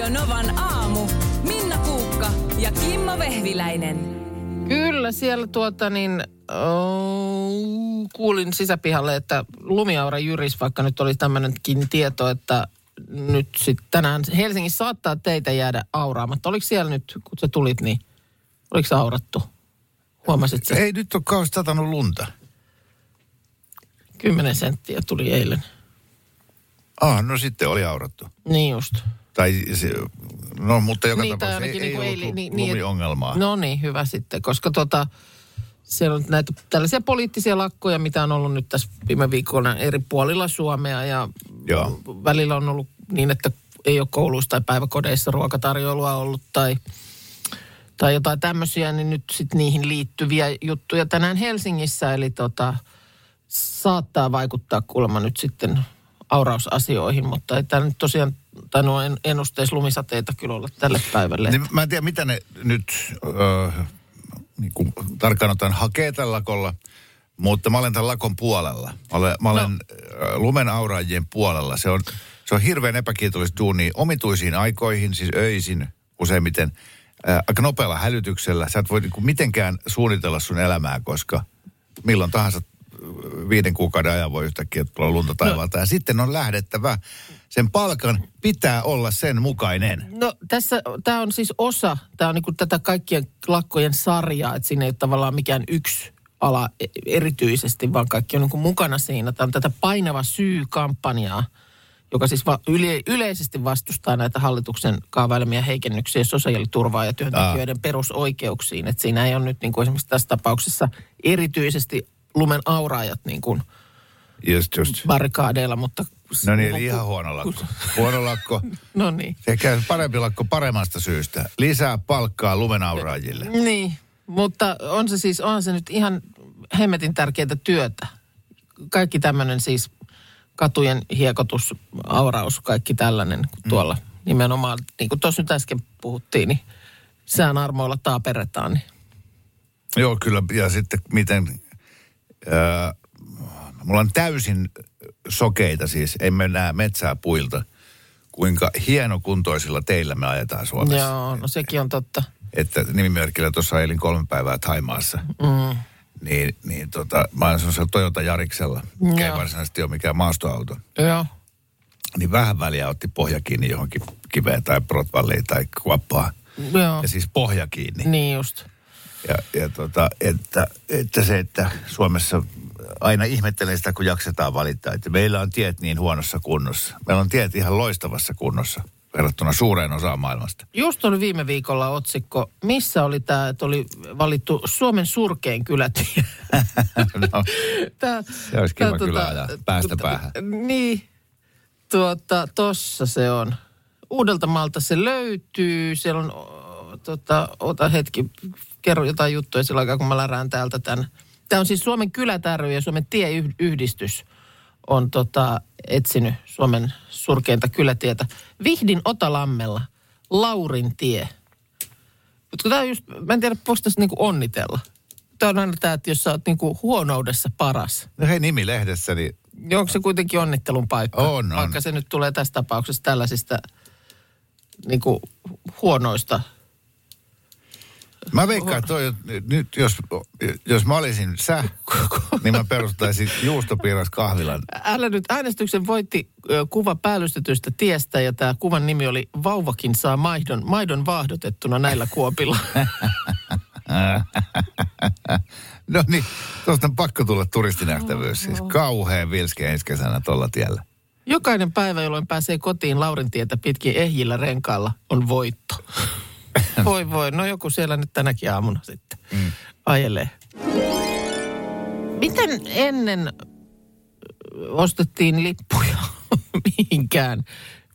Radio Novan aamu. Minna Kuukka ja Kimmo Vehviläinen. Kyllä siellä tuota niin, oh, kuulin sisäpihalle, että lumiaura jyris, vaikka nyt oli tämmöinenkin tieto, että nyt sitten tänään Helsingissä saattaa teitä jäädä auraamatta. Oliko siellä nyt, kun sä tulit, niin oliko se aurattu? Huomasit se? Ei nyt ole kauheasti satanut lunta. 10 senttiä tuli eilen. Ah, no sitten oli aurattu. Niin just. Tai se, no mutta joka Niin, tapauksessa ei, ainakin ei niinku ollut eilen- niin- niin, lumiongelmaa. No niin, hyvä sitten, koska tota, siellä on näitä tällaisia poliittisia lakkoja, mitä on ollut nyt tässä viime viikolla eri puolilla Suomea ja Joo. välillä on ollut niin, että ei ole kouluissa tai päiväkodeissa ruokatarjoilua ollut tai, tai jotain tämmöisiä, niin nyt sitten niihin liittyviä juttuja tänään Helsingissä, eli tota, saattaa vaikuttaa kuulemma nyt sitten aurausasioihin, mutta ei tämä nyt tosiaan, tai nuo en- ennusteissa lumisateita kyllä olla tälle päivälle. Niin mä en tiedä, mitä ne nyt ö, niin kuin tarkkaan ottaen hakee tällä lakolla, mutta mä olen tämän lakon puolella. Mä olen, mä olen no. lumen auraajien puolella. Se on, se on hirveän epäkiitollista duunia omituisiin aikoihin, siis öisin useimmiten, ää, aika nopealla hälytyksellä. Sä et voi niin kuin mitenkään suunnitella sun elämää, koska milloin tahansa viiden kuukauden ajan voi yhtäkkiä tulla lunta taivaalta. Ja sitten on lähdettävä. Sen palkan pitää olla sen mukainen. No tässä, tämä on siis osa, tämä on niinku tätä kaikkien lakkojen sarjaa, että siinä ei ole tavallaan mikään yksi ala e- erityisesti, vaan kaikki on niinku mukana siinä. Tämä on tätä painava syy-kampanjaa, joka siis va- yle, yleisesti vastustaa näitä hallituksen kaavailemia heikennyksiä sosiaaliturvaa ja työntekijöiden perusoikeuksiin. Että siinä ei ole nyt niinku esimerkiksi tässä tapauksessa erityisesti lumen auraajat niin kuin Just, just. barrikaadeilla, mutta... No niin, eli ihan huono lakko. Huono lakko. No niin. Sekä parempi lakko paremmasta syystä. Lisää palkkaa lumenauraajille. Niin, mutta on se siis, on se nyt ihan hemmetin tärkeää työtä. Kaikki tämmöinen siis katujen hiekotus, auraus, kaikki tällainen, kun tuolla nimenomaan, niin kuin tuossa nyt äsken puhuttiin, niin sään armoilla taaperetaan. Niin. Joo, kyllä. Ja sitten miten... Ää, mulla on täysin sokeita siis. Emme näe metsää puilta. Kuinka hienokuntoisilla teillä me ajetaan Suomessa. Joo, no sekin on totta. Että nimimerkillä tuossa elin kolme päivää Taimaassa. Mm. Niin, niin tota, mä olen semmoisella Toyota Jariksella, mikä ei varsinaisesti ole mikään maastoauto. Joo, Niin vähän väliä otti pohja kiinni johonkin kiveen tai protvalliin tai kuoppaan. joo, Ja siis pohja kiinni. niin just. Ja, ja tota, että, että se, että Suomessa aina ihmettelee sitä, kun jaksetaan valittaa, että meillä on tiet niin huonossa kunnossa. Meillä on tiet ihan loistavassa kunnossa verrattuna suureen osaan maailmasta. Just oli viime viikolla otsikko, missä oli tämä, että oli valittu Suomen surkein kylätie. no, Tää, Se olisi kiva tää, kyllä ajaa päästä päähän. Niin, tuota, tossa se on. Uudelta maalta se löytyy. Siellä on, tota, ota hetki, kerro jotain juttuja sillä aikaa, kun mä lärään täältä tämän. Tämä on siis Suomen kylät ry ja Suomen tieyhdistys on tota, etsinyt Suomen surkeinta kylätietä. Vihdin Otalammella, Laurin tie. Mutta tämä on just, mä en tiedä, voiko tässä niinku onnitella. Tämä on aina tämä, että jos sä oot niinku huonoudessa paras, no hei, nimilehdessä, niin niin onko se kuitenkin onnittelun paikka? On, on. Vaikka se nyt tulee tässä tapauksessa tällaisista niin kuin huonoista. Mä veikkaan, että toi, nyt jos, jos mä olisin sä, niin mä perustaisin juustopiiras kahvilan. Älä nyt äänestyksen voitti kuva päällystetystä tiestä ja tämä kuvan nimi oli Vauvakin saa maidon, maidon vaahdotettuna näillä kuopilla. No niin, tuosta on pakko tulla turistinähtävyys. Siis kauhea vilske ensi kesänä tuolla tiellä. Jokainen päivä, jolloin pääsee kotiin Laurintietä pitkin ehjillä renkaalla, on voitto. Voi voi, no joku siellä nyt tänäkin aamuna sitten mm. ajelee. Miten ennen ostettiin lippuja mihinkään?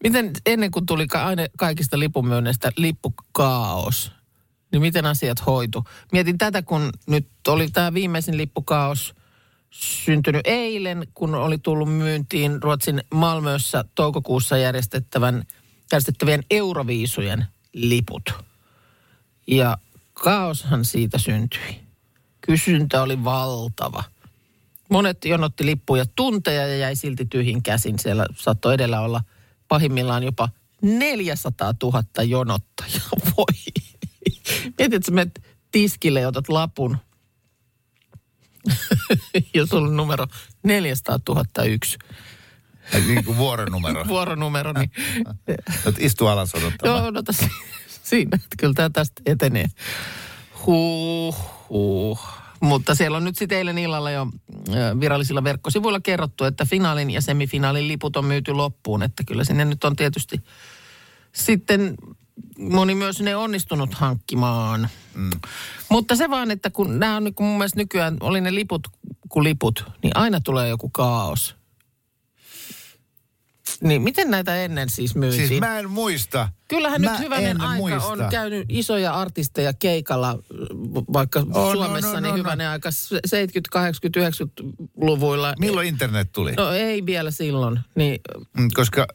Miten ennen kuin tuli aina kaikista lipunmyönneistä lippukaos, niin miten asiat hoitu? Mietin tätä, kun nyt oli tämä viimeisin lippukaos syntynyt eilen, kun oli tullut myyntiin Ruotsin Malmössä toukokuussa järjestettävän, järjestettävien Euroviisujen liput. Ja kaoshan siitä syntyi. Kysyntä oli valtava. Monet jonotti lippuja tunteja ja jäi silti tyhjin käsin. Siellä saattoi edellä olla pahimmillaan jopa 400 000 jonottajaa. Voi. Mietit, että menet tiskille ja otat lapun. ja sulla on numero 400 001 Ai Niin kuin vuoronumero. vuoronumero, niin Olet istu alas odottamaan. joo, odota si- siinä. että Kyllä tämä tästä etenee. Huh, huh. Mutta siellä on nyt sitten eilen illalla jo virallisilla verkkosivuilla kerrottu, että finaalin ja semifinaalin liput on myyty loppuun. Että kyllä sinne nyt on tietysti sitten moni myös ne onnistunut hankkimaan. Mm. Mutta se vaan, että kun nämä on niin mun mielestä nykyään, oli ne liput kuin liput, niin aina tulee joku kaos. Niin miten näitä ennen siis myytiin? Siis mä en muista. Kyllähän mä nyt hyvänen en aika muista. on käynyt isoja artisteja keikalla, vaikka no, Suomessa, no, niin no, hyvänen aika 70, 80, 90-luvuilla. Milloin internet tuli? No ei vielä silloin. Niin, Mm, Koska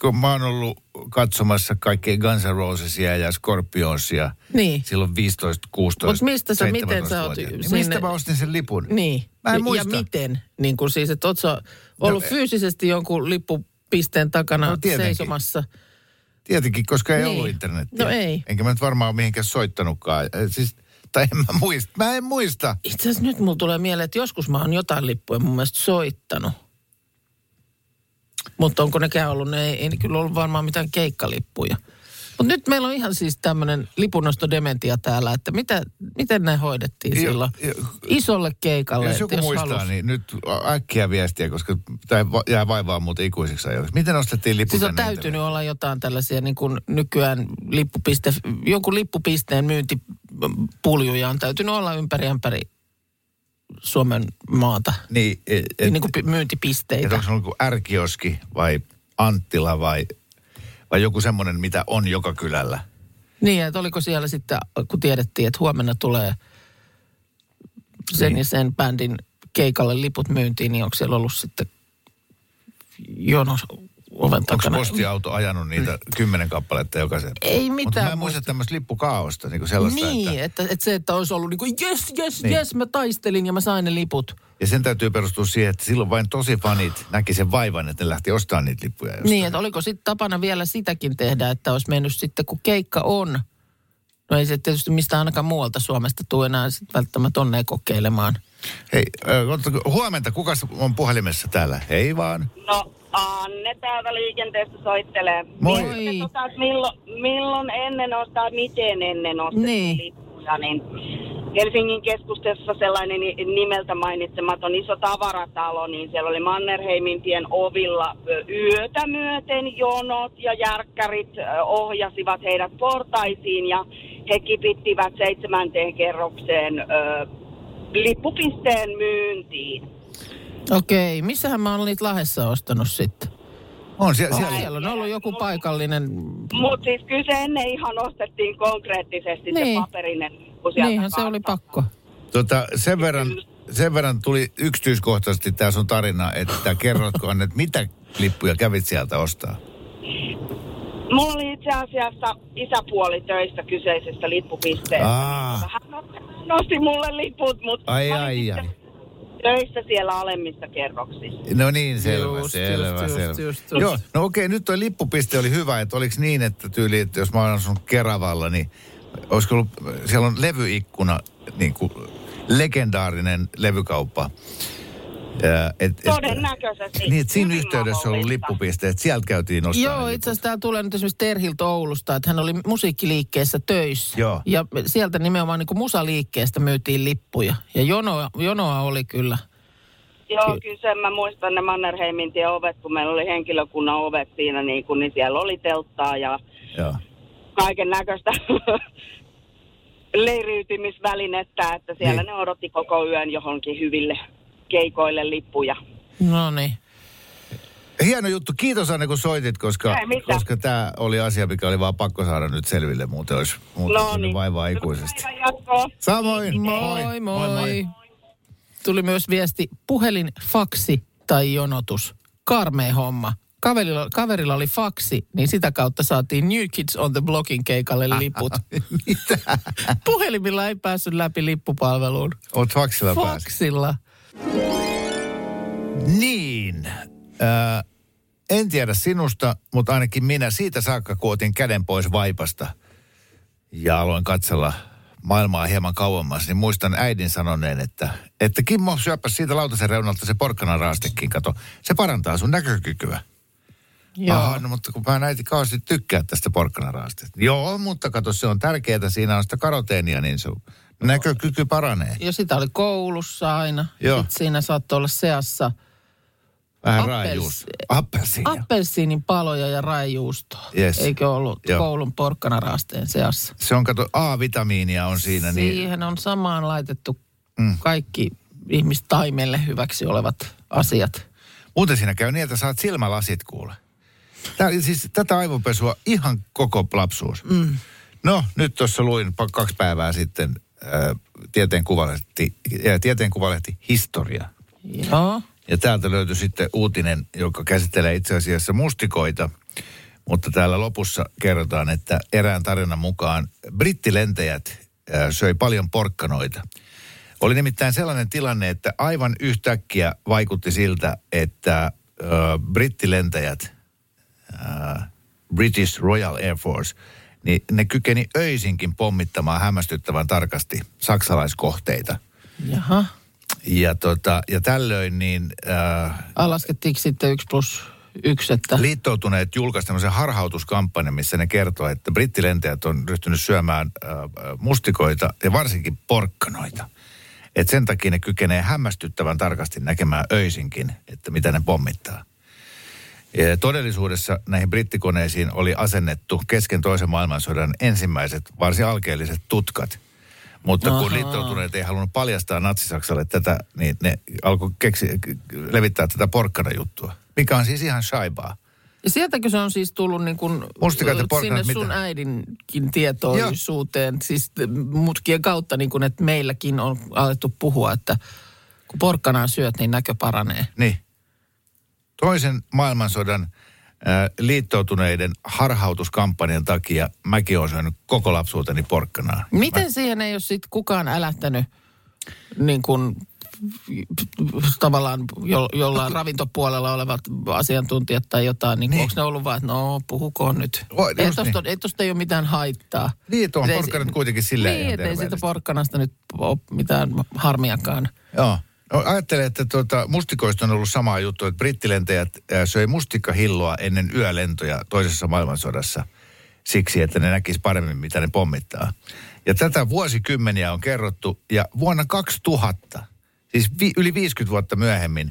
kun mä oon ollut katsomassa kaikkea Guns N' Rosesia ja Scorpionsia niin, silloin 15, 16, Mut mistä sä- miten sä oot 17-vuotiaana, niin sinne- mistä mä ostin sen lipun? niin. Mä en ja, muista. ja miten? Niin kuin siis, että oot sä ollut No, fyysisesti jonkun lippupisteen takana No, tietenkin. seisomassa? Tietenkin, koska ei Niin. ollut internetiä. No ei. Enkä mä nyt varmaan mihinkään soittanutkaan. Eh, Siis, tai en mä muista. Mä en muista. Itse asiassa nyt mulla tulee mieleen, että joskus mä oon jotain lippuja mun mielestä soittanut. Mutta onko nekään ollut, ne ei, ei kyllä ollut varmaan mitään keikkalippuja. Mutta nyt meillä on ihan siis tämmöinen lipunnostodementia täällä, että mitä, miten ne hoidettiin Jo- silloin jo- isolle keikalle. Jos joku muistaa, halus- niin nyt äkkiä viestiä, koska tämä jää vaivaa muuta ikuisiksi ajoiksi. Miten ostettiin liput? Siis on täytynyt olla jotain tällaisia niin kuin nykyään lippupiste, jonkun lippupisteen myyntipuljuja on täytynyt olla ympäri ympäri Suomen maata. Niin, et, et, niin kuin pi- et myyntipisteitä. onko se ollut joku ärkioski vai Anttila vai, vai joku semmoinen, mitä on joka kylällä? Niin, että oliko siellä sitten, kun tiedettiin, että huomenna tulee sen Niin. ja sen bändin keikalle liput myyntiin, niin onko siellä ollut sitten jono oven Onko takana? postiauto ajanut niitä kymmenen kappaletta jokaisen? Ei Mutta mitään mä en muista tämmöistä lippukaaosta, niin kuin sellaista, Niin, että... että, että se, että olisi ollut niin kuin, jes, jes, Niin. jes, mä taistelin ja mä sain ne liput. Ja sen täytyy perustua siihen, että silloin vain tosi fanit näki sen vaivan, että ne lähti ostamaan niitä lippuja jostain. Niin, että oliko sitten tapana vielä sitäkin tehdä, että olisi mennyt sitten, kun keikka on. No ei se tietysti mistään ainakaan muualta Suomesta tule enää sit välttämättä onnea kokeilemaan. Hei, äh, huomenta, kuka on puhelimessa täällä? Hei vaan. No, Anne täältä liikenteestä soittelee. Moi. Mietin, tota, että milloin, milloin ennen ostaa, miten ennen ostettiin Niin. lippuja, niin Helsingin keskustassa sellainen ni- nimeltä mainitsematon iso tavaratalo, niin siellä oli Mannerheimin tien ovilla yötä myöten jonot ja järkkärit ohjasivat heidät portaisiin ja he kipittivät seitsemänteen kerrokseen ö, lippupisteen myyntiin. Okei, missähän mä oon niitä Lahdessa ostanut sitten? On siellä, Siellä, siellä. siellä on ollut joku paikallinen, Mutta siis kyllä se ennen ihan ostettiin konkreettisesti Niin. se paperinen niinhän se oli pakko. Tota, sen, verran, sen verran tuli yksityiskohtaisesti tämä sun tarina, että kerrotko Anne, että mitä lippuja kävit sieltä ostaa? Mulla oli itse asiassa isäpuoli töissä kyseisestä lippupisteestä. Hän nosti mulle liput, mutta ai ai sitten ai. Töissä siellä alemmissa kerroksissa. No niin, selvä, Just, selvä, just, selvä. just, just, Joo, just. no okei, nyt toi lippupiste oli hyvä, että oliko niin, että tyyli, että jos mä oon asunut Keravalla, niin olisiko ollut, siellä on levyikkuna, niin kuin legendaarinen levykauppa. Ja, et, et, Todennäköisesti. Niin, että siinä Hyvin yhteydessä on ollut lippupiste, että sieltä käytiin nostaa Joo, itse asiassa täällä tulee nyt esimerkiksi Terhiltä Oulusta, että hän oli musiikkiliikkeessä töissä. Joo. Ja sieltä nimenomaan niin kuin musaliikkeestä myytiin lippuja. Ja jonoa, jonoa oli kyllä. Joo, Ky- kyllä sen mä muistan ne Mannerheimin tie ovet, kun meillä oli henkilökunnan ovet siinä, niin, kun, niin siellä oli telttaa ja Joo. kaiken näköistä leiriytymisvälinettä, että siellä Niin. ne odotti koko yön johonkin hyville keikoille lippuja. No niin. Hieno juttu. Kiitos Anne, kun soitit, koska, koska tämä oli asia, mikä oli vaan pakko saada nyt selville. Muuten olisi muuten No no, niin. vaivaa ikuisesti. Jatkoa. Samoin. Moi, moi, moi. Tuli myös viesti, puhelin, faksi tai jonotus. Karmea homma. Kaverilla, kaverilla oli faksi, niin sitä kautta saatiin New Kids on the Blockin keikalle liput. Mitä? Puhelimilla ei päässyt läpi lippupalveluun. Oot faksilla. Faksilla. Niin. Äh, en tiedä sinusta, mutta ainakin minä siitä saakka, kun otin käden pois vaipasta ja aloin katsella maailmaa hieman kauemmas, niin muistan äidin sanoneen, että, että Kimmo, syöpä siitä lautasen reunalta se porkkana raastekin, kato. Se parantaa sun näkökykyä. Joo. Aha, no mutta kun mä en äiti kauheasti tykkää tästä porkkanaraasteesta. Joo, mutta kato, se on tärkeää, siinä on sitä karoteenia, niin sun näkökyky paranee. Ja sitä oli koulussa aina. Joo. Sitten siinä saattoi olla seassa Vähän Appels- raajuus. Appelsiinia. appelsiinin paloja ja raijuustoa. Yes. Eikö ollut Joo. koulun porkkanaraasteen seassa? Se on, kato, A-vitamiinia on siinä. Niin, Siihen on samaan laitettu Mm. kaikki ihmistaimelle hyväksi olevat asiat. muuten siinä käy niin, että saat silmälasit kuule. Tää, siis tätä aivopesua ihan koko lapsuus. Mm. No, nyt tuossa luin kaksi päivää sitten tieteen kuvalehti, äh, tieteen kuvalehti Historia. Joo. Ja täältä löytyi sitten uutinen, joka käsittelee itse asiassa mustikoita. Mutta täällä lopussa kerrotaan, että erään tarinan mukaan brittilentäjät söi paljon porkkanoita. Oli nimittäin sellainen tilanne, että aivan yhtäkkiä vaikutti siltä, että brittilentäjät, British Royal Air Force, niin ne kykeni öisinkin pommittamaan hämmästyttävän tarkasti saksalaiskohteita. Jaha. Ja, tota, ja tällöin niin äh, Alaskettiinko sitten yksi plus yksi, että... liittoutuneet julkaisi tämmöisen harhautuskampanjan, missä ne kertoo, että brittilentäjät on ryhtynyt syömään äh, äh, mustikoita ja varsinkin porkkanoita. Et sen takia ne kykenee hämmästyttävän tarkasti näkemään öisinkin, että mitä ne pommittaa. Todellisuudessa näihin brittikoneisiin oli asennettu kesken toisen maailmansodan ensimmäiset varsin alkeelliset tutkat. Mutta kun Ahaa. liittoutuneet ei halunnut paljastaa natsisaksalle tätä, niin ne alkoi keksi, levittää tätä porkkana-juttua. Mikä on siis ihan shaibaa. Ja sieltäkö se on siis tullut niin kuin ja sinne sun mitä? äidinkin tietoisuuteen, siis mutkien kautta niin kuin, että meilläkin on alettu puhua, että kun porkkanaa syöt, niin näkö paranee. Niin. Toisen maailmansodan äh, liittoutuneiden harhautuskampanjan takia mäkin olen syönyt koko lapsuuteni porkkanaa. Miten siihen ei ole sitten kukaan älähtänyt niin kuin tavallaan jo, jollain ravintopuolella olevat asiantuntijat tai jotain, niin, Niin. onko ne ollut vaan, että no puhukoon nyt. Oi, ei, tosta, niin. ei tosta ei ole mitään haittaa. Niin, tuo on Et ei porkkanat kuitenkin silleen Niin, ettei siitä porkkanasta nyt ole mitään harmiakaan. Joo. No, ajattelen, että tuota, mustikoista on ollut sama juttu, että brittilentäjät äh, söi mustikkahilloa ennen yölentoja toisessa maailmansodassa siksi, että ne näkis paremmin, mitä ne pommittaa. Ja tätä vuosikymmeniä on kerrottu, ja vuonna 2000, siis vi, yli 50 vuotta myöhemmin,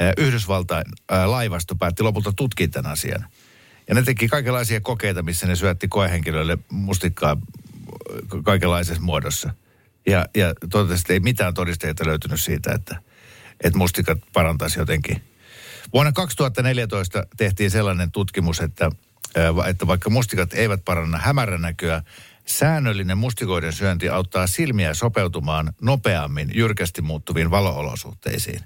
äh, Yhdysvaltain äh, laivasto päätti lopulta tutkia tämän asian. Ja ne teki kaikenlaisia kokeita, missä ne syötti koehenkilöille mustikkaa kaikenlaisessa muodossa. Ja, ja totesi, että ei mitään todisteita löytynyt siitä, että, että mustikat parantaisi jotenkin. Vuonna 2014 tehtiin sellainen tutkimus, että, että vaikka mustikat eivät paranna hämäränäköä, säännöllinen mustikoiden syönti auttaa silmiä sopeutumaan nopeammin jyrkästi muuttuviin valoolosuhteisiin.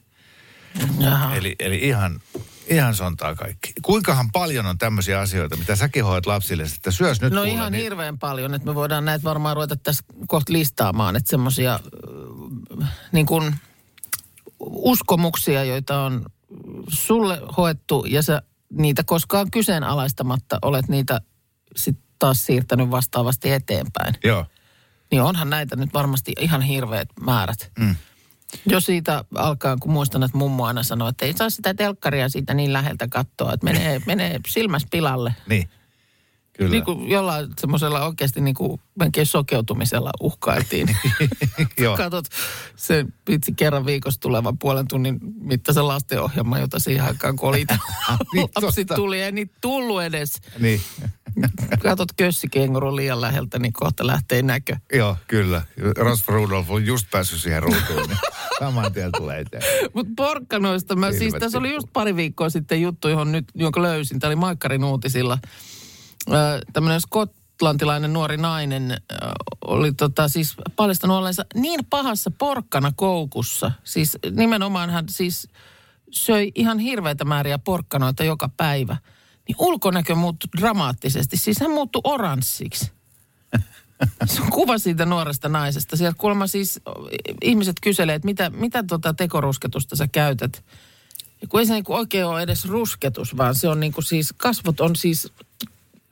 Jaha. Eli, eli ihan, ihan sontaa kaikki. Kuinkahan paljon on tämmöisiä asioita, mitä säkin hoidat lapsille, että syös nyt No kuule, ihan niin- hirveän paljon, että me voidaan näitä varmaan ruveta tässä kohta listaamaan, että semmoisia niin kuin uskomuksia, joita on sulle hoettu ja sä niitä koskaan kyseenalaistamatta olet niitä sitten taas siirtänyt vastaavasti eteenpäin. Joo. Niin onhan näitä nyt varmasti ihan hirveät määrät. Mm. Jo siitä alkaen, kun muistan, että mummo aina sanoi, että ei saa sitä telkkaria siitä niin läheltä katsoa, että menee, menee silmäs pilalle. Niin. Kyllä. Niin kuin jollain semmoisella oikeasti niin kuin melkein sokeutumisella uhkailtiin. Joo. Katot se vitsi kerran viikossa tulevan puolen tunnin mittaisen lastenohjelman, jota siihen aikaan kun oli Niin, lapsi tuli, ei niitä tullut edes. Niin. Katot kössikenguru liian läheltä, niin kohta lähtee näkö. Joo, kyllä. Rosf Rudolf on just päässyt siihen ruutuun, niin saman tien tulee eteen. Mutta porkkanoista, mä, siis tässä oli just pari viikkoa sitten juttu, johon nyt, jonka löysin. Tämä oli Maikkarin uutisilla. Tämmöinen skotlantilainen nuori nainen oli tota, siis paljastanut olleensa niin pahassa porkkana koukussa. Siis nimenomaan hän siis söi ihan hirveitä määriä porkkanoita joka päivä. Niin ulkonäkö muuttui dramaattisesti. Siis hän muuttui oranssiksi. Se on kuva siitä nuoresta naisesta. Sieltä kuulemma siis ihmiset kyselee, että mitä, mitä tota tekorusketusta sä käytät. Ja kun ei se niinku oikein ole edes rusketus, vaan se on niinku siis, kasvot on siis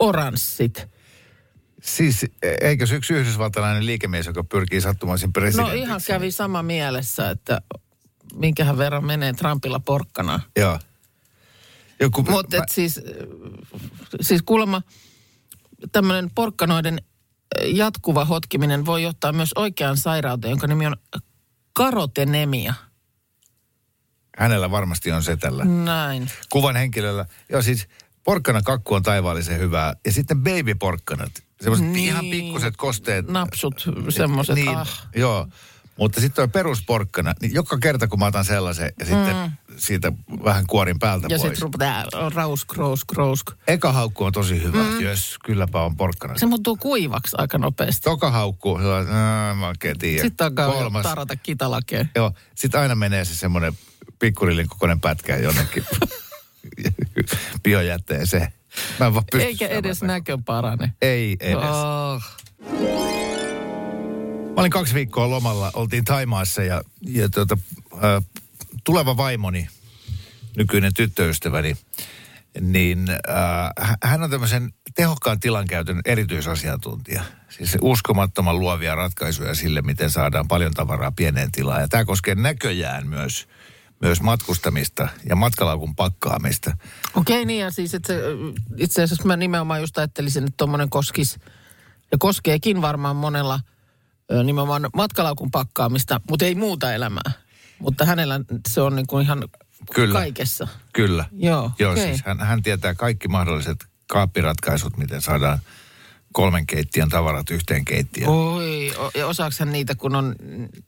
oranssit. Siis eikö se yksi yhdysvaltalainen liikemies, joka pyrkii sattumaan sen No presidentiksi? ihan kävi sama mielessä, että minkähän verran menee Trumpilla porkkana. Joo. Joku, Mutta mä- siis, siis kuulemma tämmöinen porkkanoiden jatkuva hotkiminen voi johtaa myös oikeaan sairauteen, jonka nimi on karotenemia. hänellä varmasti on se tällä. Näin. Kuvan henkilöllä. Joo siis porkkana kakku on taivaallisen hyvää. Ja sitten babyporkkanat. Semmoiset Niin. ihan pikkuset kosteet. Napsut, semmoiset, niin, ah. Joo. Mutta sitten tuo perusporkkana, niin joka kerta kun mä otan sellaisen ja sitten siitä vähän kuorin päältä Mm. Ja pois. sitten rupeaa rausk, rausk, rausk. Eka haukku on tosi hyvä. Mm. Jös, kylläpä on porkkana. Se muuttuu kuivaksi aika nopeasti. Toka haukku, "Ää, mä oikein tiedän. Sitten jo Kolmas. tarata kitalakeen. Joo, sitten aina menee se semmoinen pikkurillin kokoinen pätkä jonnekin biojätteeseen. Mä en vaan pysty Eikä edes näkö parane. Ei edes. Oh. Mä olin kaksi viikkoa lomalla, oltiin Taimaassa ja, ja tuota, äh, tuleva vaimoni, nykyinen tyttöystäväni, niin äh, hän on tämmöisen tehokkaan tilankäytön erityisasiantuntija. Siis uskomattoman luovia ratkaisuja sille, miten saadaan paljon tavaraa pieneen tilaan. Ja tämä koskee näköjään myös, myös matkustamista ja matkalaukun pakkaamista. Okei, niin ja siis että se, itse asiassa mä nimenomaan just ajattelisin, että tuommoinen koskis, ja koskeekin varmaan monella nimenomaan matkalaukun pakkaamista, mutta ei muuta elämää. Mutta hänellä se on niin kuin ihan Kyllä. kaikessa. Kyllä. Joo, Joo okei. siis hän, hän tietää kaikki mahdolliset kaappiratkaisut, miten saadaan kolmen keittiön tavarat yhteen keittiöön. Oi, ja osaako hän niitä, kun on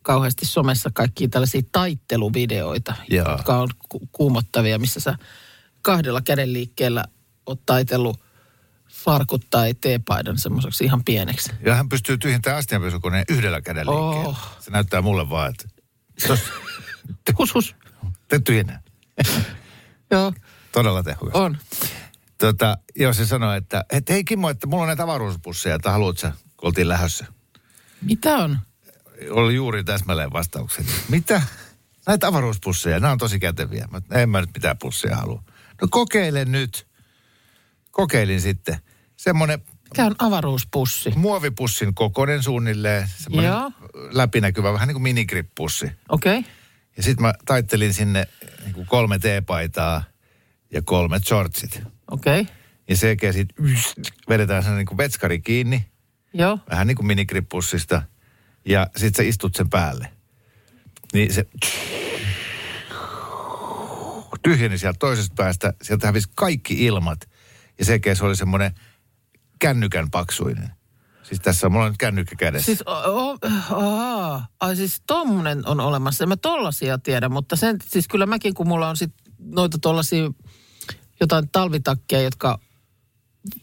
kauheasti somessa kaikkia tällaisia taitteluvideoita, Joo. jotka on ku- kuumottavia, missä sä kahdella kädenliikkeellä oot taitellut farkut tai teepaidan semmoiseksi ihan pieneksi. Ja hän pystyy tyhjentämään astianpesukoneen yhdellä käden liikkeellä. Oh. Se näyttää mulle vaan, että tos, Hus, hus. te tyhjennä. Joo, Todella tehokas. on. Tota, joo, se sanoi, että, että hei Kimmo, että mulla on näitä avaruuspusseja, että haluat sä, kun oltiin lähössä. Mitä on? Oli juuri täsmälleen vastaukset. Mitä? Näitä avaruuspusseja, nämä on tosi käteviä. Mä, en mä nyt mitään pusseja halua. No kokeile nyt. Kokeilin sitten. Semmoinen Mikä on avaruuspussi? muovipussin kokoinen suunnilleen. Semmoinen Joo. läpinäkyvä, vähän niin kuin minigrippussi. Okei. Okay. Ja sitten mä taittelin sinne niin kuin kolme teepaitaa ja kolme shortsit. Okei. Okay. Ja sen jälkeen sit vedetään sen niin kuin vetskari kiinni, Joo. vähän niin kuin minigripussista, ja sitten sä istut sen päälle. Niin se tyhjeni sieltä toisesta päästä, sieltä hävisi kaikki ilmat, ja sen jälkeen se oli semmoinen kännykän paksuinen. Siis tässä on mulla nyt kännykkä kädessä. Siis, o, o, aa, ai siis tommonen on olemassa. En mä tollasia tiedä, mutta sen, siis kyllä mäkin, kun mulla on sit noita tollasia jotain talvitakkeja, jotka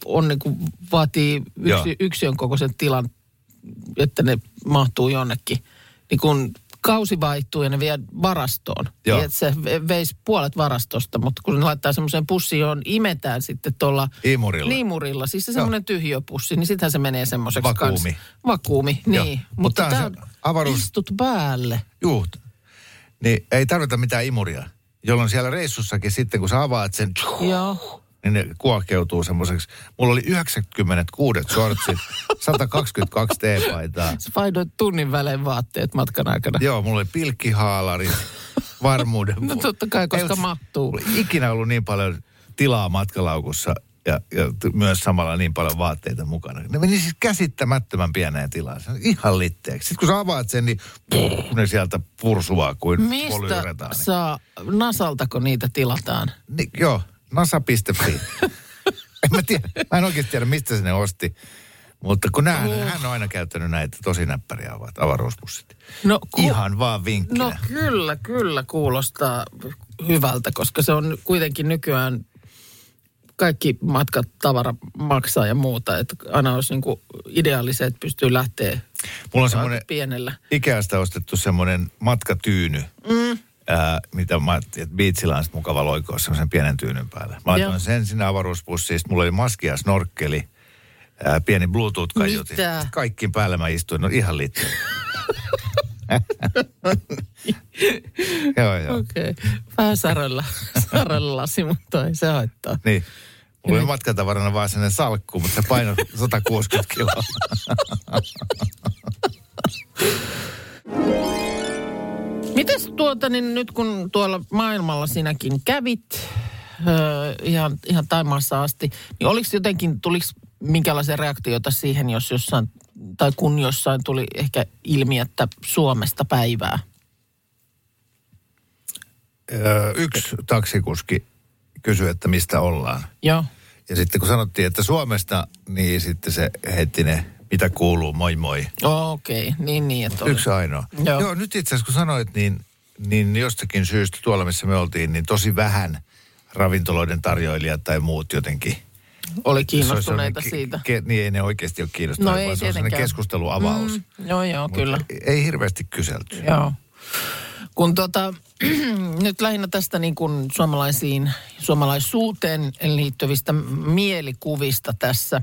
on niinku, vaatii Joo. yksi, yksiön kokoisen tilan, että ne mahtuu jonnekin. Niin kun kausi vaihtuu ja ne vie varastoon. Joo. Niin, että se ve- veisi puolet varastosta, mutta kun ne laittaa semmoiseen pussiin, johon imetään sitten tuolla Imurilla. Liimurilla, siis se semmoinen tyhjöpussi, niin sittenhän se menee semmoiseksi Vakuumi. Kans. Vakuumi, niin. Joo. Mutta Mutta tämä se avaruus- istut päälle. Juu. Niin ei tarvita mitään imuria. Jolloin siellä reissussakin sitten, kun sä avaat sen, Joo. niin ne kuokeutuu semmoiseksi. Mulla oli 96 shortsit, 122 teepaitaa. Sä vaihdoit tunnin välein vaatteet matkan aikana. Joo, mulla oli pilkkihaalarit, varmuuden No totta kai, koska Ei, mahtuu. Mulla ei ikinä ollut niin paljon tilaa matkalaukussa ja, ja myös samalla niin paljon vaatteita mukana. Ne meni siis käsittämättömän pieneen tilaan. Se on ihan litteeksi. Sitten kun sä avaat sen, niin puh, ne sieltä pursuaa kuin Mistä saa, Nasaltako niitä tilataan? Niin, joo, nasa.fi. en mä tiedä, mä en oikeasti tiedä, mistä se ne osti. Mutta kun nää, Oh. hän on aina käyttänyt näitä tosi näppäriä ovat avaruuspussit. No, ku- Ihan vaan vinkkinä. No kyllä, kyllä kuulostaa hyvältä, koska se on kuitenkin nykyään kaikki matkat, tavara maksaa ja muuta. Että aina olisi niin ideaalisia, että pystyy lähteä Mulla on semmoinen pienellä. Ikeasta ostettu semmoinen matkatyyny, mm. ää, mitä mä että biitsillä on mukava loikoa semmoisen pienen tyynyn päälle. Mä laitoin sen sinne avaruuspussiin, sit mulla oli maski ja snorkkeli, ää, pieni? Sit Kaikkiin päälle mä istuin, no ihan liittyy. joo, joo. Okei. Okay. Vähän säröllä, säröllä lasi, mutta ei se haittaa. Niin. Mulla oli matkatavarana vaan sellainen salkku, mutta se painoi 160 kiloa. Mites tuota, niin nyt kun tuolla maailmalla sinäkin kävit öö, ihan, ihan Taimaassa asti, niin oliko jotenkin, tuliko minkälaisia reaktioita siihen, jos jossain, tai kun jossain tuli ehkä ilmi, että Suomesta päivää? Öö, Yksi taksikuski kysyi, että mistä ollaan. Joo. Ja sitten kun sanottiin, että Suomesta, niin sitten se heitti ne, mitä kuuluu, moi moi. Okei, okay. niin niin, että oli. Yksi ainoa. Joo. Joo. Nyt itse asiassa kun sanoit, niin, niin jostakin syystä tuolla, missä me oltiin, niin tosi vähän ravintoloiden tarjoilijat tai muut jotenkin. Oli Se kiinnostuneita sellainen siitä. Ke, niin ei ne oikeasti ole kiinnostuneita, No ei vaan se on sellainen keskusteluavaus. Mm, joo, joo, Mutta kyllä. Ei hirveästi kyselty. Joo. Kun tota, nyt lähinnä tästä niin kuin suomalaisiin, suomalaisuuteen liittyvistä mielikuvista tässä.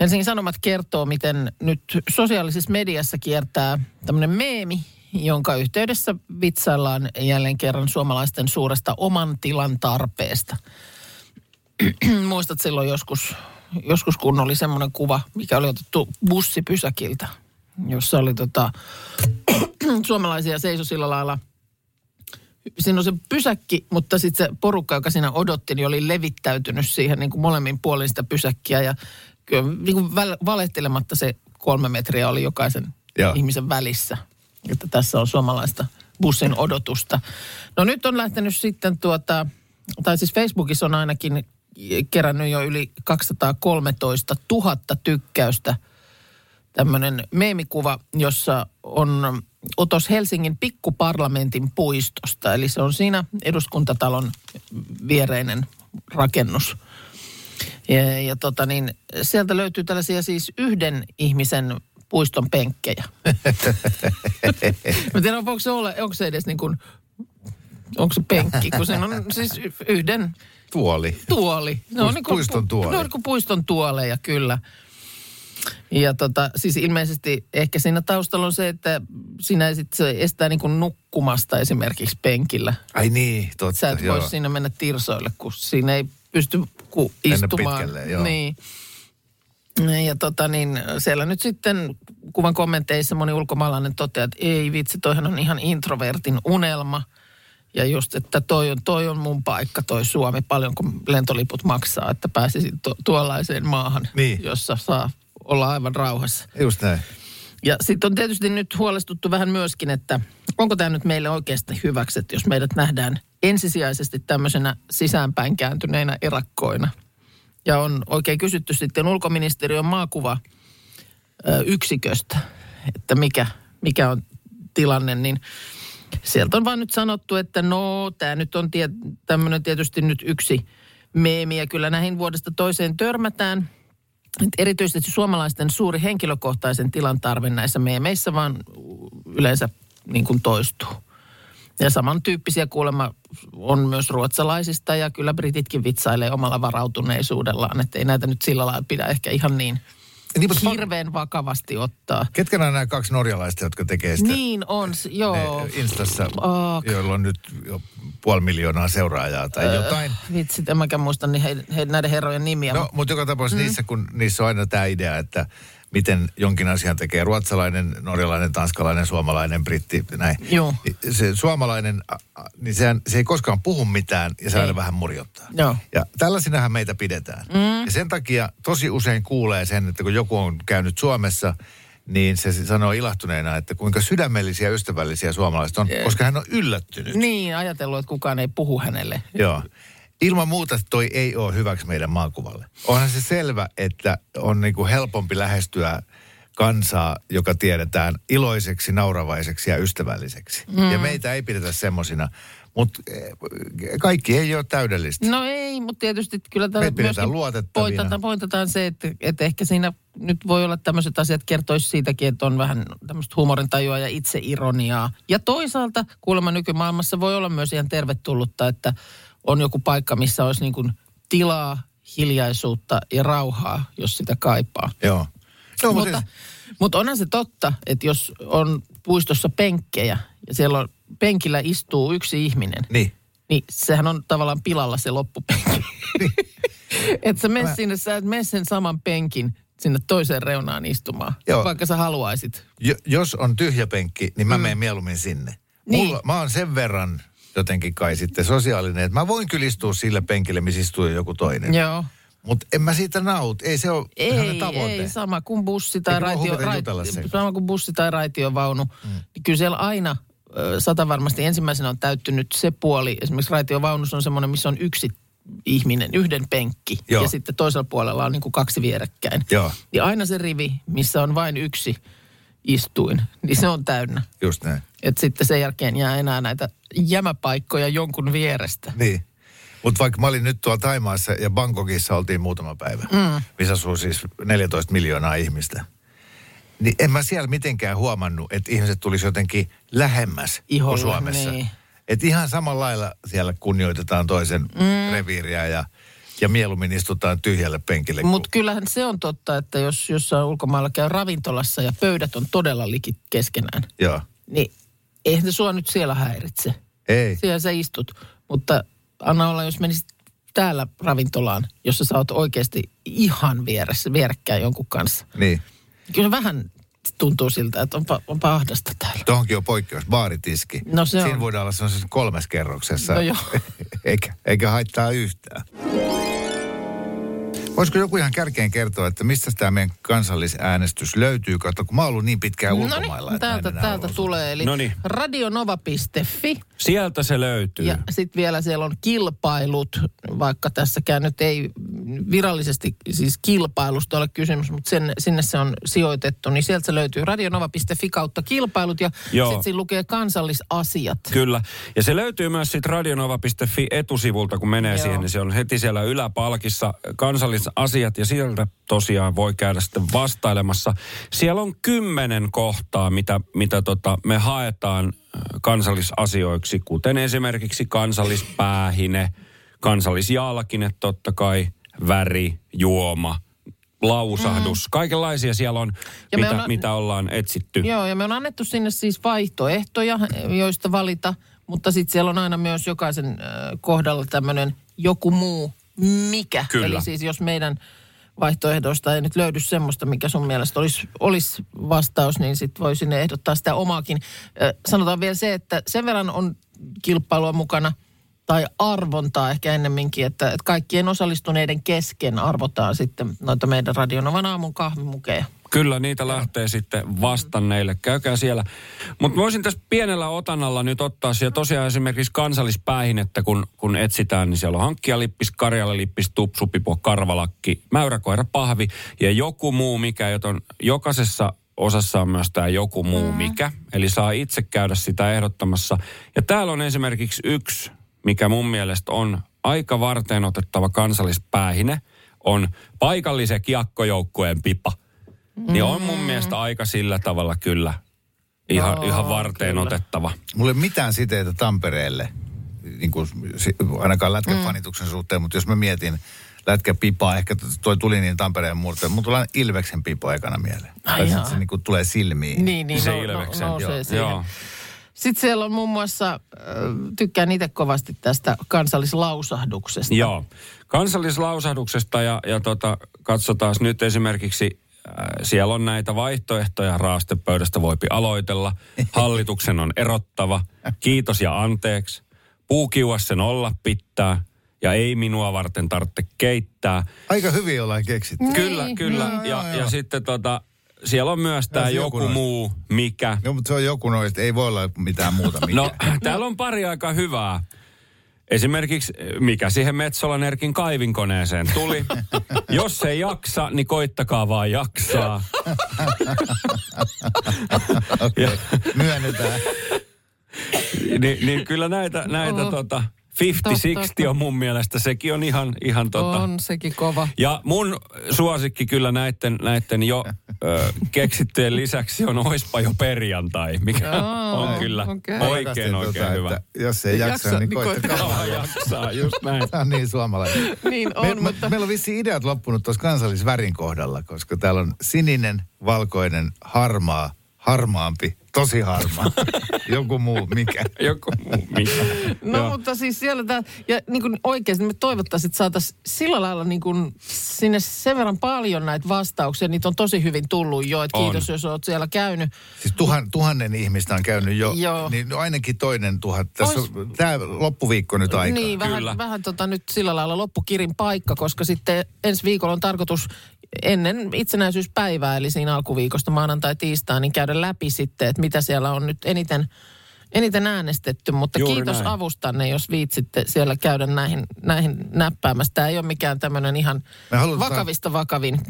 Helsingin Sanomat kertoo, miten nyt sosiaalisessa mediassa kiertää tämmöinen meemi, jonka yhteydessä vitsaillaan jälleen kerran suomalaisten suuresta oman tilan tarpeesta. Muistat silloin joskus, joskus kun oli semmoinen kuva, mikä oli otettu bussipysäkiltä, jossa oli tota, suomalaisia seisoi sillä lailla. Siinä on se pysäkki, mutta sitten se porukka, joka siinä odotti, niin oli levittäytynyt siihen niin kuin molemmin puolin sitä pysäkkiä. Ja kyllä niin kuin valehtelematta se kolme metriä oli jokaisen Joo. ihmisen välissä. Että tässä on suomalaista bussin odotusta. No nyt on lähtenyt sitten tuota, tai siis Facebookissa on ainakin kerännyt jo yli 213 000 tykkäystä tämmöinen meemikuva, jossa on otos Helsingin pikkuparlamentin puistosta. Eli se on siinä eduskuntatalon viereinen rakennus. Ja, ja tota niin, sieltä löytyy tällaisia siis yhden ihmisen puiston penkkejä. Mä tiedän, onko se, ole, onko se edes niin kuin, onko se penkki, kun se on siis yhden Tuoli. tuoli. Ne Puist- puiston tuoli. Ne on niin kuin puiston tuoleja, kyllä. Ja tota, siis ilmeisesti ehkä siinä taustalla on se, että sinä sit, se estää niin kuin nukkumasta esimerkiksi penkillä. Ai niin, totta. Sä et joo. voi siinä mennä tirsoille, kun siinä ei pysty ku istumaan. pitkälle, joo. Niin. Ja tota niin, siellä nyt sitten kuvan kommenteissa moni ulkomaalainen toteaa, että ei vitsi, toihan on ihan introvertin unelma. Ja just, että toi on, toi on mun paikka, toi Suomi, paljonko lentoliput maksaa, että pääsisin to, tuollaiseen maahan, Niin. jossa saa olla aivan rauhassa. Just näin. Ja sitten on tietysti nyt huolestuttu vähän myöskin, että onko tämä nyt meille oikeasti hyväksi, että jos meidät nähdään ensisijaisesti tämmöisenä sisäänpäin kääntyneinä erakkoina. Ja on oikein kysytty sitten ulkoministeriön maakuva yksiköstä, että mikä, mikä on tilanne, niin sieltä on vaan nyt sanottu, että no tämä nyt on tie, tämmöinen tietysti nyt yksi meemi ja kyllä näihin vuodesta toiseen törmätään. Erityisesti suomalaisten suuri henkilökohtaisen tilan tarve näissä meemeissä vaan yleensä niin kuin toistuu. Ja samantyyppisiä kuulemma on myös ruotsalaisista ja kyllä brititkin vitsailee omalla varautuneisuudellaan, että ei näitä nyt sillä lailla pidä ehkä ihan niin Niin, mutta hirveän vakavasti ottaa. Ketkä nämä, nämä kaksi norjalaista, jotka tekee sitä Niin on, joo. ne Instassa, Ak. joilla on nyt jo puoli miljoonaa seuraajaa tai jotain? Vitsi, en mäkään muista niin he, he, näiden herrojen nimiä. No, mutta joka tapauksessa mm. niissä, kun niissä on aina tämä idea, että miten jonkin asian tekee ruotsalainen, norjalainen, tanskalainen, suomalainen, britti, näin. Joo. Se suomalainen, niin sehän, se ei koskaan puhu mitään ja se Ei. aina vähän murjottaa. Joo. Ja tällaisinahan meitä pidetään. Mm. Ja sen takia tosi usein kuulee sen, että kun joku on käynyt Suomessa, niin se sanoo ilahtuneena, että kuinka sydämellisiä ja ystävällisiä suomalaiset on, koska hän on yllättynyt. Niin, ajatellut, että kukaan ei puhu hänelle. Joo. Ilman muuta toi ei ole hyväksi meidän maakuvalle. Onhan se selvä, että on niinku helpompi lähestyä kansaa, joka tiedetään iloiseksi, nauravaiseksi ja ystävälliseksi. Mm. Ja meitä ei pidetä semmosina. Mutta kaikki ei ole täydellistä. No ei, mutta tietysti kyllä luotettavina. pointataan, pointataan se, että, että ehkä siinä nyt voi olla tämmöiset asiat kertoisi siitäkin, että on vähän tämmöistä huumorintajua ja itseironiaa. Ja toisaalta kuulemma nykymaailmassa voi olla myös ihan tervetullutta, että on joku paikka, missä olisi niin kuin tilaa, hiljaisuutta ja rauhaa, jos sitä kaipaa. Joo. No, mutta, mutta onhan se totta, että jos on puistossa penkkejä ja siellä on penkillä istuu yksi ihminen, Niin. niin sehän on tavallaan pilalla se loppupenki. että sä mene Mä- sinne, sä et mene sen saman penkin sinne toiseen reunaan istumaan, Joo. vaikka sä haluaisit. Jo, jos on tyhjä penkki, niin mä menen mieluummin sinne. Niin. Mulla, mä oon sen verran jotenkin kai sitten sosiaalinen, että mä voin kyllä istua sille penkille, missä istuu joku toinen. Joo. Mutta en mä siitä naut. Ei se ole Ei, tavoite. ei, sama kuin bussi tai, Eikö mä raitio, huvita rait, jutella sen? sama kuin bussi tai raitiovaunu. Mm. Niin kyllä siellä aina sata varmasti ensimmäisenä on täyttynyt se puoli. Esimerkiksi raitiovaunussa on semmoinen, missä on yksi ihminen, yhden penkki. Joo. Ja sitten toisella puolella on niin kuin kaksi vierekkäin. Joo. Ja aina se rivi, missä on vain yksi istuin, niin se on täynnä. Just näin. Että sitten sen jälkeen jää enää näitä jämäpaikkoja jonkun vierestä. Niin. Mutta vaikka mä olin nyt tuolla Taimaassa ja Bangkokissa oltiin muutama päivä, mm. missä asuu siis 14 miljoonaa ihmistä. Niin en mä siellä mitenkään huomannut, että ihmiset tulisi jotenkin lähemmäs Iholle, kuin Suomessa. niin. Että ihan samalla lailla siellä kunnioitetaan toisen mm. reviiriä ja, ja mieluummin istutaan tyhjälle penkille. Mutta kyllähän se on totta, että jos jossain ulkomailla käy ravintolassa ja pöydät on todella likit keskenään, joo. niin eihän se sua nyt siellä häiritse. Ei. Siellä sä istut. Mutta anna olla, jos menisit täällä ravintolaan, jossa sä oot oikeasti ihan vieressä, vierekkäin jonkun kanssa. Niin. Kyllä vähän tuntuu siltä, että onpa, onpa ahdasta täällä. Tuohonkin on poikkeus, baaritiski. No se Siinä on. voidaan olla sellaisessa kolmes kerroksessa. No joo. eikä, eikä haittaa yhtään. Voisiko joku ihan kärkeen kertoa, että mistä tämä meidän kansallisäänestys löytyy? Kato, kun mä oon ollut niin pitkään ulkomailla. niin, että täältä, täältä tulee. Eli Noniin. radionova.fi Sieltä se löytyy. Ja sitten vielä siellä on kilpailut, vaikka tässäkään nyt ei virallisesti siis kilpailusta ole kysymys, mutta sen, sinne se on sijoitettu. Niin sieltä se löytyy radionova.fi kautta kilpailut ja sitten siinä lukee kansallisasiat. Kyllä. Ja se löytyy myös sitten radionova.fi etusivulta, kun menee Joo. siihen, niin se on heti siellä yläpalkissa kansallisasiat ja sieltä tosiaan voi käydä sitten vastailemassa. Siellä on kymmenen kohtaa, mitä, mitä tota me haetaan kansallisasioiksi, kuten esimerkiksi kansallispäähine, kansallisjalkine totta kai, väri, juoma, lausahdus. Kaikenlaisia siellä on, Ja mitä, ollaan- mitä ollaan etsitty. Joo, ja me on annettu sinne siis vaihtoehtoja, joista valita, mutta sitten siellä on aina myös jokaisen kohdalla tämmöinen joku muu mikä. Kyllä. Eli siis jos meidän vaihtoehdoista ei nyt löydy semmoista, mikä sun mielestä olisi, olisi vastaus, niin sitten voi sinne ehdottaa sitä omaakin. Sanotaan vielä se, että sen verran on kilpailua mukana, tai arvontaa ehkä ennemminkin, että, että kaikkien osallistuneiden kesken arvotaan sitten noita meidän Radionovan aamun kahvimukeja. Kyllä, niitä lähtee sitten vastanneille. Käykää siellä. Mutta voisin tässä pienellä otannalla nyt ottaa siellä tosiaan esimerkiksi kansallispäähinettä, kun, kun etsitään, niin siellä on hankkijalippis, karjalalippis, tupsupipo, karvalakki, mäyräkoira, pahvi ja joku muu mikä, joten jokaisessa osassa on myös tämä joku muu mikä. Eli saa itse käydä sitä ehdottamassa. Ja täällä on esimerkiksi yksi, mikä mun mielestä on aika varteen otettava kansallispäähine, on paikallisen kiekkojoukkueen pipa. Niin on mun mielestä aika sillä tavalla kyllä ihan, Joo, ihan varteen kyllä. otettava. Mulla ei ole mitään siteitä Tampereelle, niin kuin, ainakaan lätkän mm. fanituksen suhteen, mutta jos mä mietin lätkän pipaa, ehkä toi tuli niin Tampereen murteen, mutta tulee Ilveksen pipo ekana mieleen. Ai Tai se niin kuin tulee silmiin. Niin, niin Se no, Ilveksen, no, nousee joo. siihen. Joo. Sitten siellä on muun muassa, äh, tykkään itse kovasti tästä kansallislausahduksesta. Joo. Kansallislausahduksesta ja, ja tota, katsotaan nyt esimerkiksi, siellä on näitä vaihtoehtoja, raastepöydästä voipi aloitella, hallituksen on erottava, kiitos ja anteeksi, puukiuas sen olla pitää ja ei minua varten tarvitse keittää. Aika hyvin ollaan keksitty. Niin, Kyllä, kyllä. joo, ja, joo, ja joo. sitten tota, siellä on myös tämä joku joku noista. muu, mikä. Joo, mutta se on joku noista, ei voi olla mitään muuta. Mikä. No, täällä on pari aika hyvää. Esimerkiksi, mikä siihen Metsolan Erkin kaivinkoneeseen tuli. Jos ei jaksa, niin koittakaa vaan jaksaa. Okei, okay. myönnetään. Ni, niin kyllä näitä, näitä Oh. tota, Totta. 50-60 on mun mielestä, sekin on ihan, ihan tota... On sekin kova. Ja mun suosikki kyllä näiden, näiden jo ö, keksittyjen lisäksi on Oispa jo perjantai, mikä Aa, on kyllä okei. oikein oikein tota, hyvä. Että jos ei jaksa, Jaksa, niin niin koittakaa. Kauan jaksaa, just näin. Tämä on niin suomalainen. Niin Me, on, mutta... Meillä on vissi ideat loppunut tuossa kansallisvärin kohdalla, koska täällä on sininen, valkoinen, harmaa, harmaampi, tosi harmaa. Joku muu, mikä? Joku muu, mikä. No Joo. mutta siis siellä tämä, ja niin kuin oikeasti me toivottaisiin, että saataisiin sillä lailla niin kuin sinne sen verran paljon näitä vastauksia. Niitä on tosi hyvin tullut jo, että On. kiitos jos olet siellä käynyt. Siis tuhan, tuhannen ihmistä on käynyt jo, Joo. niin no ainakin toinen tuhat. Tässä Ois- on tämä loppuviikko nyt aikaa. Niin, vähän, Kyllä. vähän tota nyt sillä lailla loppukirin paikka, koska sitten ensi viikolla on tarkoitus ennen itsenäisyyspäivää, eli siinä alkuviikosta maanantai tiistai, niin käydä läpi sitten, että mitä siellä on nyt eniten, eniten äänestetty. Mutta Juuri kiitos näin. avustanne, jos viitsitte siellä käydä näihin, näihin näppäämässä. Tämä ei ole mikään tämmöinen ihan halutaan- vakavista vakavin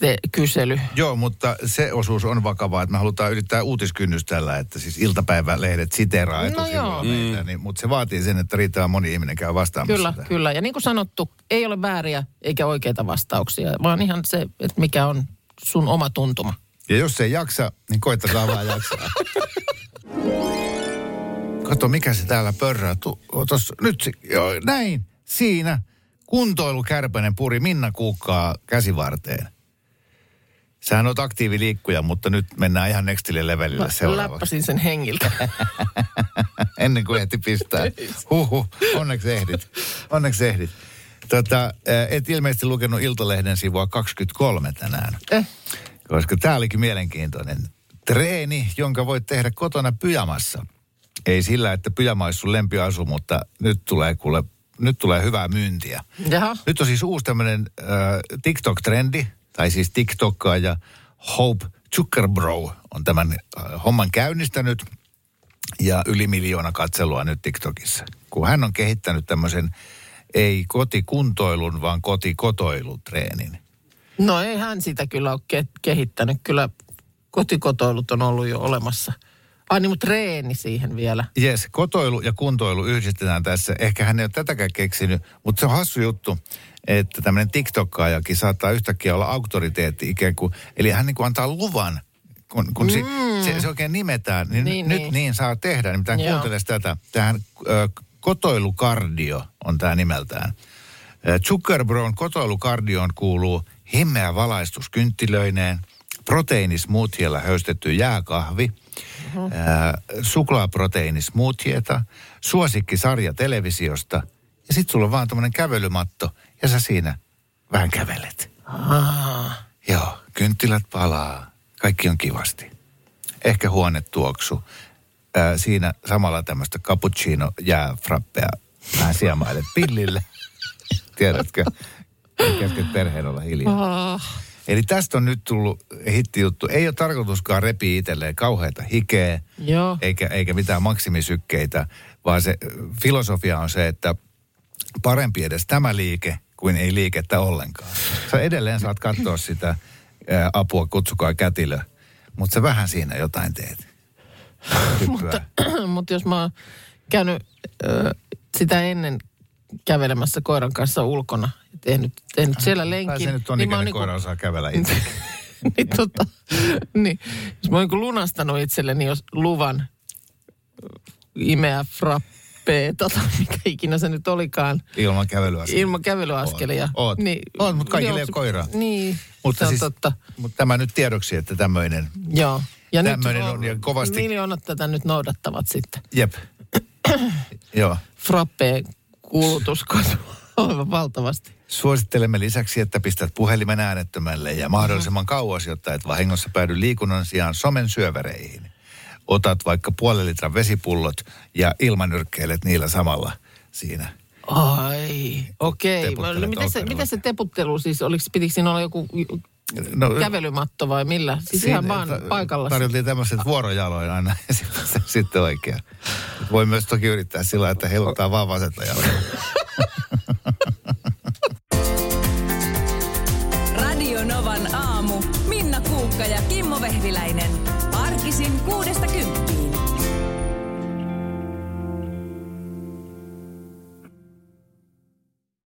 te- kysely. Joo, mutta se osuus on vakavaa, että me halutaan yrittää uutiskynnys tällä, että siis iltapäivälehdet siteraa No etusivulla joo. meitä, niin, mutta se vaatii sen, että riittävän moni ihminen käy vastaamassa Kyllä, tähän. kyllä. Ja niin kuin sanottu, ei ole vääriä eikä oikeita vastauksia, vaan ihan se, että mikä on sun oma tuntuma. Ja jos ei jaksa, niin koittakaa vaan jaksaa. Kato, mikä se täällä pörrää. Tu, tos, nyt, se- joo, näin, siinä. Kuntoilukärpänen puri Minna Kuukkaa käsivarteen. Sähän oot aktiiviliikkuja, mutta nyt mennään ihan nextille levelille Mä seuraavaksi. läppäsin sen hengiltä. Ennen kuin ehti pistää. Huhu, onneksi ehdit. Onneksi ehdit. Tota, ää, et ilmeisesti lukenut Iltalehden sivua 23 tänään. Eh. Koska tämä olikin mielenkiintoinen. Treeni, jonka voit tehdä kotona pyjamassa. Ei sillä, että pyjama olisi sun lempiasu, mutta nyt tulee kuule, nyt tulee hyvää myyntiä. Jaha. Nyt on siis uusi tämmöinen äh, TikTok-trendi, tai siis TikTokkaaja Hope Zuckerbro on tämän äh, homman käynnistänyt ja yli miljoona katselua nyt TikTokissa. Kun hän on kehittänyt tämmöisen ei kotikuntoilun, vaan kotikotoilutreenin. No ei hän sitä kyllä ole ke- kehittänyt. Kyllä kotikotoilut on ollut jo olemassa. Ai niin, mutta treeni siihen vielä. Jes, kotoilu ja kuntoilu yhdistetään tässä. Ehkä hän ei ole tätäkään keksinyt, mutta se on hassu juttu, että tämmöinen TikTokkaajakin saattaa yhtäkkiä olla auktoriteetti ikään kuin. Eli hän niin kuin antaa luvan, kun, kun mm. se, se, se oikein nimetään, niin, Niin, nyt niin. niin saa tehdä. Nimittäin Joo. kuunteles tätä. Tähän ö, kotoilukardio on tämä nimeltään. Zuckerbron kotoilukardioon kuuluu himmeä valaistus kynttilöineen, proteiinismoothiella höystetty jääkahvi, ää, suklaaproteiinismoothieta, suosikkisarja televisiosta ja sitten sulla on vaan tämmöinen kävelymatto ja sä siinä vähän kävelet. Ah. Joo, kynttilät palaa, kaikki on kivasti. Ehkä huone tuoksu. Ää, siinä samalla tämmöistä cappuccino jää frappea vähän siemailet pillille. Tiedätkö? Kesken perheen olla hiljaa. Ah. Eli tästä on nyt tullut hittijuttu. Ei ole tarkoituskaan repiä itselleen kauheita hikeä, Joo. eikä, eikä mitään maksimisykkeitä, vaan se filosofia on se, että parempi edes tämä liike kuin ei liikettä ollenkaan. Sä edelleen saat katsoa sitä ää, apua, kutsukaa kätilö, mutta sä vähän siinä jotain teet. mutta, mutta jos mä oon käynyt ö, sitä ennen kävelemässä koiran kanssa ulkona ja tehnyt, tehnyt siellä Tai lenkin. se nyt on niin ikäinen niinku- koira osaa kävellä itse. niin, tota, niin, jos mä oon niin lunastanut itselleni jos luvan imeä frappeeta tai mikä ikinä se nyt olikaan, Ilman kävelyä. ilman kävelyaskelia. Oot. Oot, mut kaikilla joo, ei koiraa. Niin, Mutta se on siis, totta. mutta tämä nyt tiedoksi, että tämmöinen, Joo. Ja Tämmöinen on ja kovasti- Miljoonat tätä nyt noudattavat sitten. jep. Joo. Frappeen kulutus kasvaa aivan valtavasti. Suosittelemme lisäksi, että pistät puhelimen äänettömälle ja mahdollisimman kauas, jotta et vahingossa päädy liikunnan sijaan somen syövereihin. Otat vaikka puolen litran vesipullot ja ilmanyrkkeilet niillä samalla siinä. Ai, okei. Teputtelet No, miten, se, miten se teputtelu siis, oliko, pitikö siinä olla joku No, kävelymatto vai millä? Siis siinä ihan vaan ta- paikalla. Tarjottiin tämmöiset vuorojaloin aina ja sitten, oikein. Voi myös toki yrittää sillä, että heiluttaa vaan vasenta jalkaa. Radio Novan aamu. Minna Kuukka ja Kimmo Vehviläinen. Arkisin kuudesta